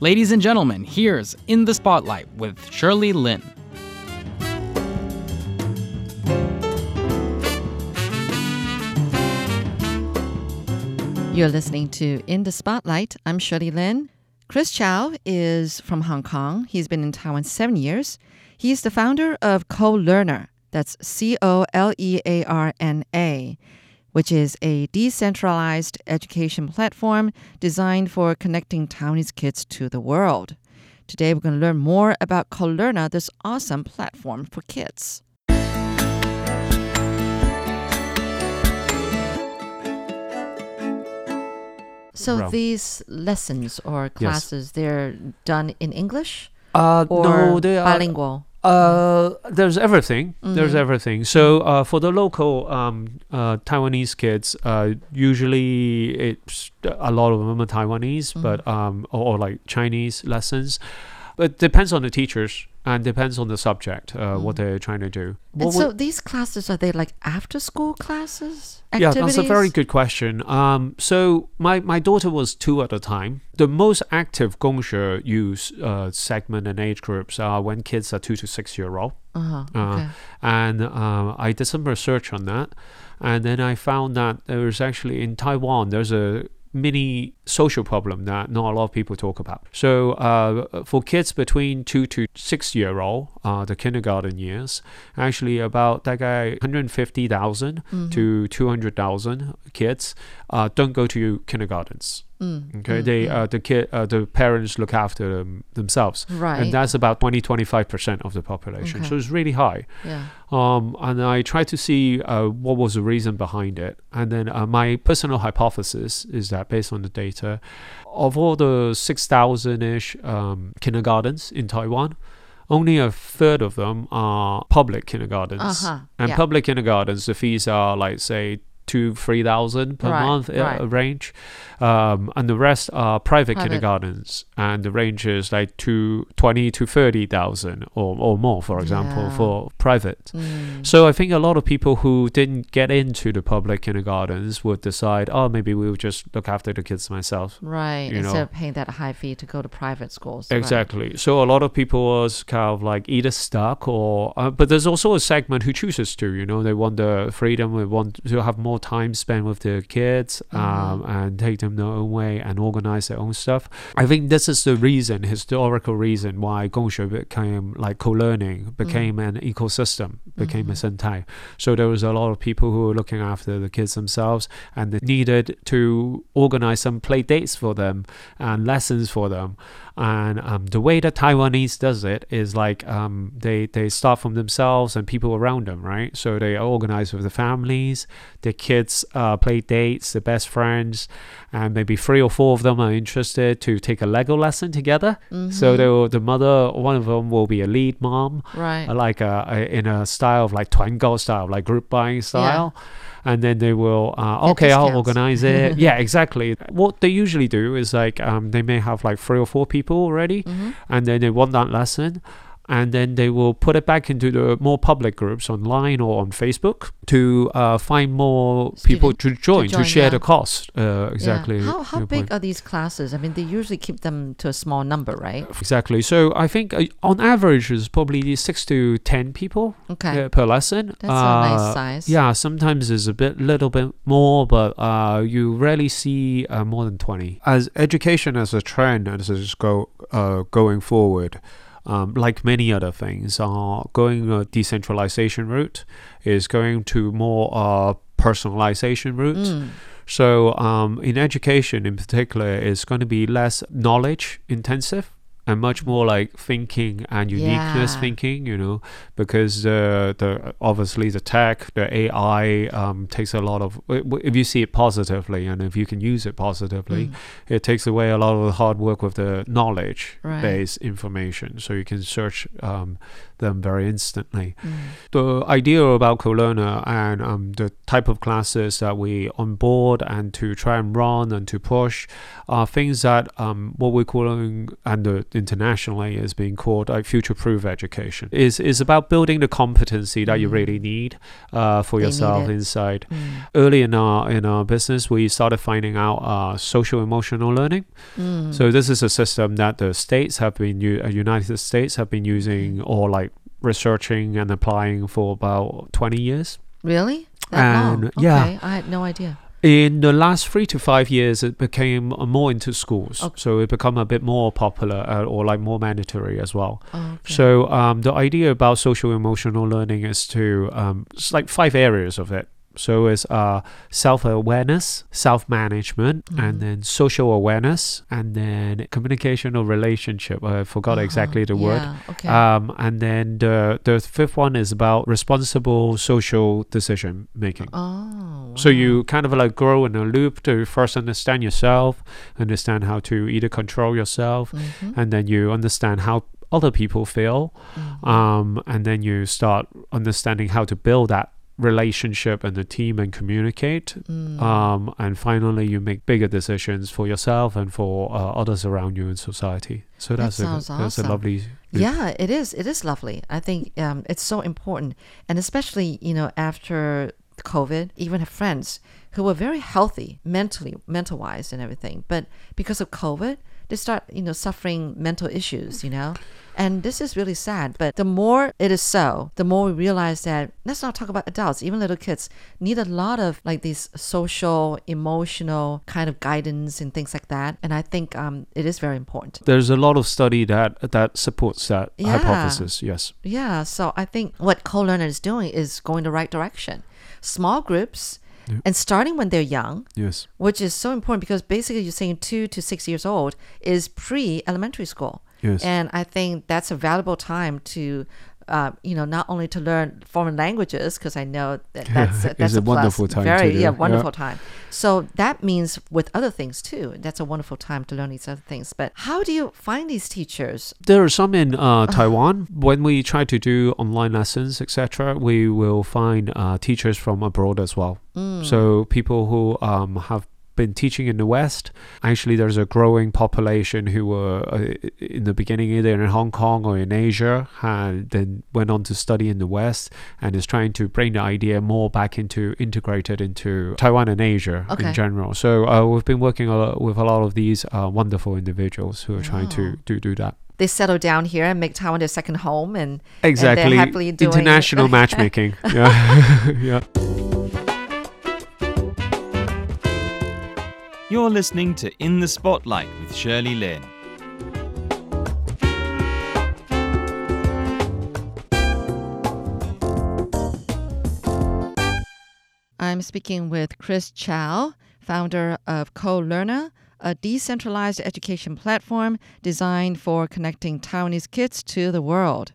Ladies and gentlemen, here's In the Spotlight with Shirley Lin. You're listening to In the Spotlight. I'm Shirley Lin. Chris Chau is from Hong Kong. He's been in Taiwan seven years. He's the founder of Colearna. That's C O L E A R N A, which is a decentralized education platform designed for connecting Taiwanese kids to the world. Today, we're going to learn more about Colearna, this awesome platform for kids. So these lessons or classes, they're done in English Uh, or no, they are. bilingual. Uh, there's everything. There's Mm-hmm. everything. So uh, for the local um, uh, Taiwanese kids, uh, usually it's a lot of them are Taiwanese, Mm-hmm. but um, or, or like Chinese lessons. But depends on the teachers and depends on the subject, uh, what they're trying to do. And so these classes are they like after school classes? yeah, that's a very good question. Um, so my, my daughter was two at the time. The most active Gongxue use uh, segment and age groups are when kids are two to six year old. Uh-huh, Uh, okay. and uh, I did some research on that, and then I found that there's actually in Taiwan there's a mini social problem that not a lot of people talk about. So uh, for kids between two to six year old, uh, the kindergarten years, actually about 大概150,000 Mm-hmm. to 200,000 kids uh, don't go to kindergartens. Mm, Okay, they uh, the kid uh, the parents look after them themselves, Right. and that's about 20 25 percent of the population. Okay. So it's really high. Yeah. Um, and I tried to see uh, what was the reason behind it. And then uh, my personal hypothesis is that based on the data, of all the 6,000 ish um, kindergartens in Taiwan, only a third of them are public kindergartens. Uh-huh, And yeah. public kindergartens, the fees are like, say, two, three thousand per Right, month uh, right. range, um, and the rest are private, Private. kindergartens, and the range is like two, 20 to thirty thousand or, or more, for example, Yeah. for private. Mm. So I think a lot of people who didn't get into the public kindergartens would decide, oh, maybe we'll just look after the kids myself. Right. you Instead know. of paying that high fee to go to private schools. right. Exactly. So a lot of people was kind of like either stuck or, uh, but there's also a segment who chooses to, you know, they want the freedom, they want to have more time spent with their kids mm-hmm. um, and take them their own way and organize their own stuff. I think this is the reason, historical reason why Gongxue became like co-learning, mm. became an ecosystem, became a mm-hmm. sentai. So there was a lot of people who were looking after the kids themselves and they needed to organize some play dates for them and lessons for them. And um, the way that Taiwanese does it is like um, they they start from themselves and people around them, right? So they organize with the families, the kids uh, play dates, the best friends, and maybe three or four of them are interested to take a Lego lesson together. So they will, the mother, one of them will be a lead mom, Right. like a, a, in a style of like Twangao style, like group buying style. And then they will, uh, okay, I'll organize it. yeah, exactly. What they usually do is like um, they may have like three or four people already, Mm-hmm. and then they want that lesson. And then they will put it back into the more public groups online or on Facebook to uh, find more people to join, to, join, share yeah. the cost. Uh, Yeah. exactly. How, how big point. are these classes? I mean, they usually keep them to a small number, right? Exactly. So I think uh, on average is probably six to ten people Okay. uh, per lesson. That's a nice Uh, size. Yeah, sometimes it's a bit, little bit more, but uh, you rarely see uh, more than twenty. As education as a trend, as it's go uh, going forward, um, like many other things, are going a decentralization route is going to more uh, personalization route. Mm. So um, in education, in particular, it's going to be less knowledge intensive and much more like thinking and uniqueness Yeah. thinking. You know, because the the obviously the tech, the AI um, takes a lot of. If you see it positively and if you can use it positively, Mm. it takes away a lot of the hard work with the knowledge Right. based information. So you can search um, them very instantly Mm. the idea about Colearna and um, the type of classes that we onboard and to try and run and to push are things that um, what we're calling and the internationally is being called like future-proof education. is is about building the competency that you Mm. really need uh, for They yourself inside. Mm. Early in our in our business, we started finding out uh, social emotional learning. Mm. So this is a system that the states have been u- uh, United States have been using or like researching and applying for about 20 years. really? That long? and, yeah. Okay, I had no idea. In the last three to five years, it became uh, more into schools. Okay. So it become a bit more popular uh, or like more mandatory as well. Okay. So um, the idea about social emotional learning is to um, it's like five areas of it. So it's uh, self awareness, self management, Mhm. and then social awareness, and then communication or relationship. I forgot Uh-huh. exactly the word. Okay. Um, and then the the fifth one is about responsible social decision making. oh. So you kind of like grow in a loop to first understand yourself, understand how to either control yourself, Mhm. and then you understand how other people feel, Mhm. um, and then you start understanding how to build that relationship and the team and communicate. Mm. Um, and finally, you make bigger decisions for yourself and for uh, others around you in society. So That that's a sounds that's a lovely. Yeah, it is. It is lovely. I think um, it's so important, and especially you know after COVID, even have friends who were very healthy mentally, mental wise, and everything, but because of COVID, they start you know suffering mental issues. You know. And this is really sad, but the more it is so, the more we realize that let's not talk about adults, even little kids need a lot of like these social, emotional kind of guidance and things like that. And I think um, it is very important. There's a lot of study that that supports that Yeah. hypothesis. Yes. Yeah, so I think what Colearna is doing is going the right direction. Small groups Yeah. and starting when they're young, Yes. which is so important because basically you're saying two to six years old is pre-elementary school. Yes. And I think that's a valuable time to, uh, you know, not only to learn foreign languages because I know that that's It's that's a plus. wonderful time to Very yeah, yeah. wonderful time. So that means with other things too. That's a wonderful time to learn these other things. But how do you find these teachers? There are some in uh, Taiwan. When we try to do online lessons, etc., we will find uh, teachers from abroad as well. Mm. So people who um, have been teaching in the West. Actually, there's a growing population who were uh, in the beginning either in Hong Kong or in Asia, and then went on to study in the West, and is trying to bring the idea more back into integrated into Taiwan and Asia Okay. in general. So uh, we've been working a lot with a lot of these uh, wonderful individuals who are trying to, to do that. They settle down here and make Taiwan their second home, and Exactly. happily doing- International matchmaking. yeah. yeah. You're listening to In the Spotlight with Shirley Lin. I'm speaking with Chris Chau, founder of Colearna, a decentralized education platform designed for connecting Taiwanese kids to the world.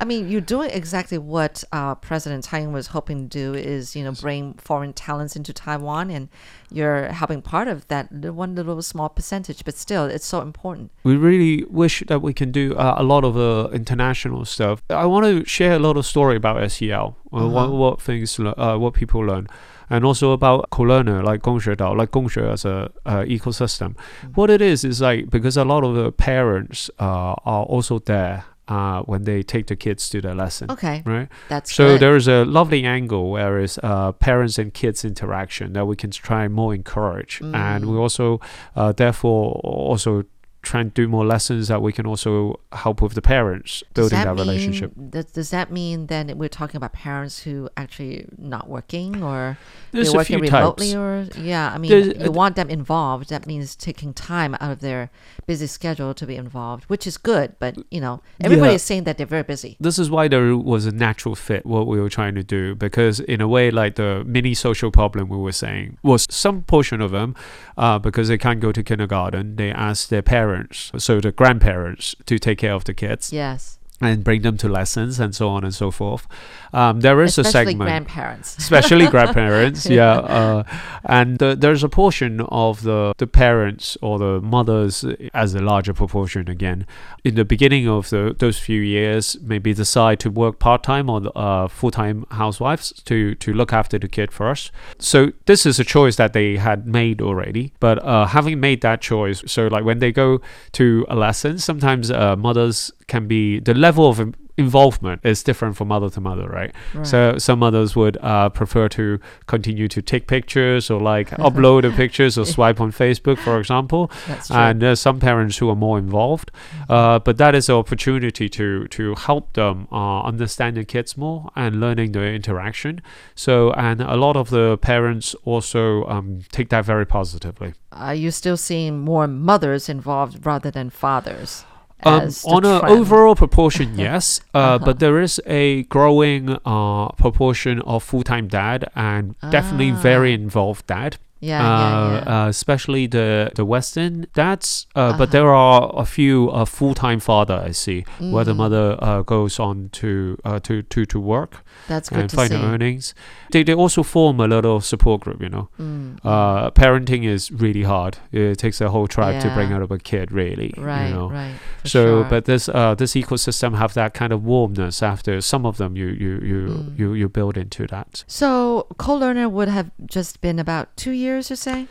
I mean, you're doing exactly what uh, President Tsai Ing was hoping to do is, you know, bring foreign talents into Taiwan, and you're helping part of that one little small percentage, but still, it's so important. We really wish that we can do uh, a lot of uh, international stuff. I want to share a lot of story about SEL, uh, uh-huh. what, what, things, uh, what people learn, and also about Colearna like Gongxue Dao, like Gongxue as a ecosystem. Mm-hmm. What it is is like because a lot of the parents uh, are also there uh, when they take the kids to the lesson. Okay, Right. that's So good. there is a lovely angle where is uh, parents and kids interaction that we can try more encourage, and we Mm. also uh, therefore also try and do more lessons that we can also help with the parents building that that, mean, relationship. Does, does that mean then we're talking about parents who actually not working or There's they're working remotely types. or yeah? I mean, There's- you want them involved. That means taking time out of their busy schedule to be involved, which is good. But you know, everybody Yeah. is saying that they're very busy. This is why there was a natural fit what we were trying to do because in a way like the mini social problem we were saying was some portion of them uh, because they can't go to kindergarten they ask their parents so the grandparents to take care of the kids Yes. And bring them to lessons and so on and so forth. Um, there is Especially a segment Especially grandparents. especially grandparents yeah uh, and the, there's a portion of the the parents or the mothers as a larger proportion again in the beginning of the those few years maybe decide to work part-time or uh, full-time housewives to to look after the kid first so this is a choice that they had made already but uh, having made that choice so like when they go to a lesson sometimes uh, mothers can be the level of in- involvement is different from mother to mother right so some mothers would uh, prefer to continue to take pictures or like upload the pictures or swipe on Facebook, for example. And there's some parents who are more involved, uh, but that is an opportunity to to help them uh, understand the kids more and learning the interaction. So and a lot of the parents also um, take that very positively. Are you still seeing more mothers involved rather than fathers? Um, on an overall proportion, yes, uh, but there is a growing uh, proportion of full-time dad and definitely very involved dad. Yeah, uh, yeah, yeah. Uh, especially the the Western dads, uh, Uh-huh. but there are a few uh, full-time father I see where Mm. the mother uh, goes on to uh, to to to work That's good and to find see. the earnings. They they also form a little support group, you know. Mm, Uh, parenting is really hard. It takes a whole tribe to bring out of a kid, really. right, you know. right. So, sure. but this uh, this ecosystem have that kind of warmness. After some of them, you you you Mm. you, you build into that. So Colearna would have just been about two years, you say?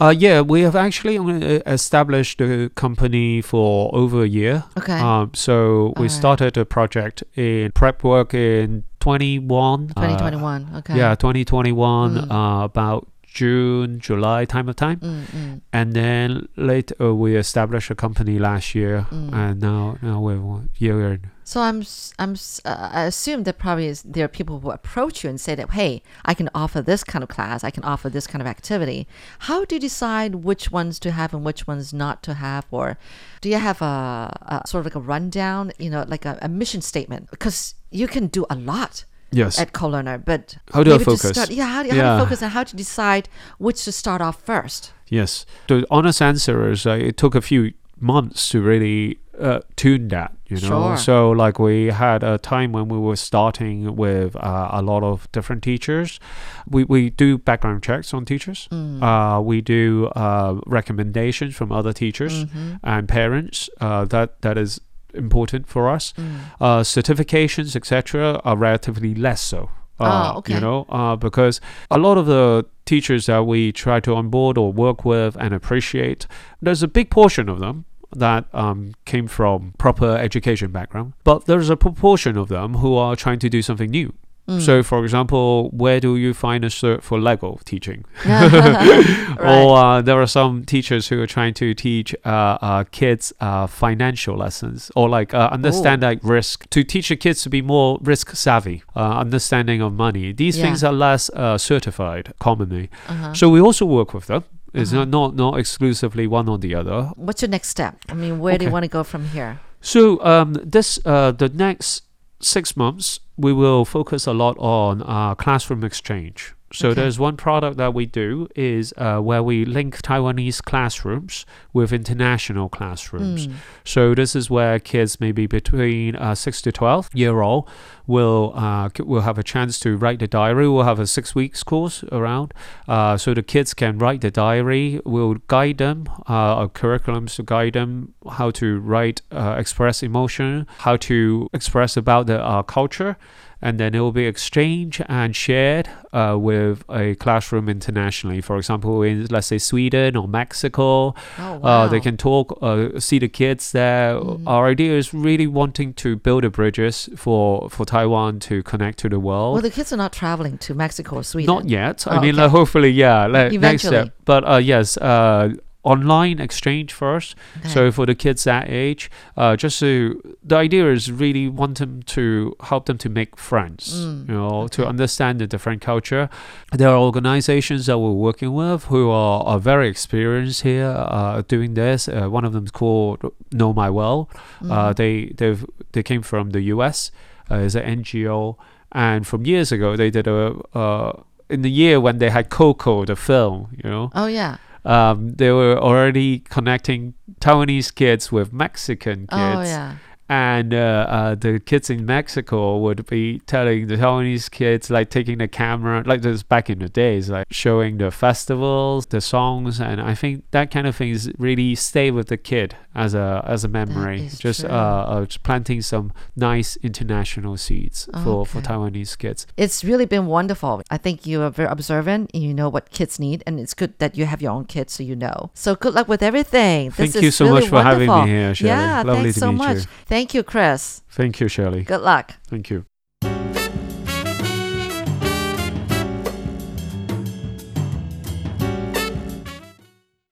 Uh, yeah, we have actually uh, established the company for over a year. Okay. Um, so we Alright. started the project in prep work in 21. uh, 2021. okay. yeah, 2021, Mm. uh, about June, July time of time. Mm, mm, And then later uh, we established a company last year. Mm. And now, now we're one year in. So I'm I'm uh, I assume that probably is there are people who approach you and say that hey I can offer this kind of class I can offer this kind of activity. How do you decide which ones to have and which ones not to have, or do you have a, a sort of like a rundown, you know, like a, a mission statement? Because you can do a lot Yes. at Colearna, but How do I focus? start- yeah, how do, how do Yeah. you focus and how to decide which to start off first? Yes. The honest answer is uh, it took a few months to really uh, tune that, you know. Sure. So, like, we had a time when we were starting with uh, a lot of different teachers. We, we do background checks on teachers, Mm. uh, we do uh, recommendations from other teachers Mhm. and parents. Uh, that That is important for us. Mm. Uh, certifications, etc., are relatively less so. Uh, Oh, okay. You know, uh, because a lot of the teachers that we try to onboard or work with and appreciate, there's a big portion of them that um, came from proper education background, but there's a proportion of them who are trying to do something new. Mm. So, for example, where do you find a cert for Lego teaching? right. Or uh, there are some teachers who are trying to teach uh, uh, kids uh, financial lessons or like uh, understand Oh. like risk to teach the kids to be more risk savvy, uh, understanding of money. These Yeah. things are less uh, certified commonly. Uh-huh. So we also work with them. It's Uh-huh. not, not not exclusively one or the other. What's your next step? I mean, where do you want to go from here? So um, this uh, the next six months we will focus a lot on uh, classroom exchange. So Okay. there's one product that we do is uh, where we link Taiwanese classrooms with international classrooms. Mm. So this is where kids maybe between uh, six to twelve year old will uh, will have a chance to write the diary. We'll have a six weeks course around, uh, so the kids can write the diary. We'll guide them, uh, our curriculums to guide them how to write, uh, express emotion, how to express about the uh, culture. And then it will be exchanged and shared uh, with a classroom internationally. For example, in let's say Sweden or Mexico, Oh, wow. uh, they can talk, uh, see the kids there. Mhm. Our idea is really wanting to build the bridges for, for Taiwan to connect to the world. Well, the kids are not traveling to Mexico or Sweden. Not yet. I Oh, mean, okay. like, hopefully, yeah, like, next Eventually. step. But uh, yes, uh, online exchange first. Okay. So for the kids that age, uh, just to the idea is really want them to help them to make friends. Mm, You know, to understand the different culture. There are organizations that we're working with who are, are very experienced here uh, doing this. Uh, one of them is called Know My Well. Uh, Mhm. they they've they came from the U.S. Uh, is an NGO, and from years ago they did a uh, in the year when they had Coco the film. You know, Oh yeah. Um, they were already connecting Taiwanese kids with Mexican kids, Oh yeah. And uh, uh, the kids in Mexico would be telling the Taiwanese kids, like taking the camera, like this back in the days, like showing the festivals, the songs, and I think that kind of things really stay with the kid as a as a memory. Just uh, uh, just planting some nice international seeds for for Taiwanese kids. It's really been wonderful. I think you are very observant and you know what kids need, and it's good that you have your own kids so you know. So good luck with everything. This Thank you so really much for having me here, Shirley. Yeah, Lovely thanks to so meet much. you. Thank you, Chris. Thank you, Shirley. Good luck. Thank you.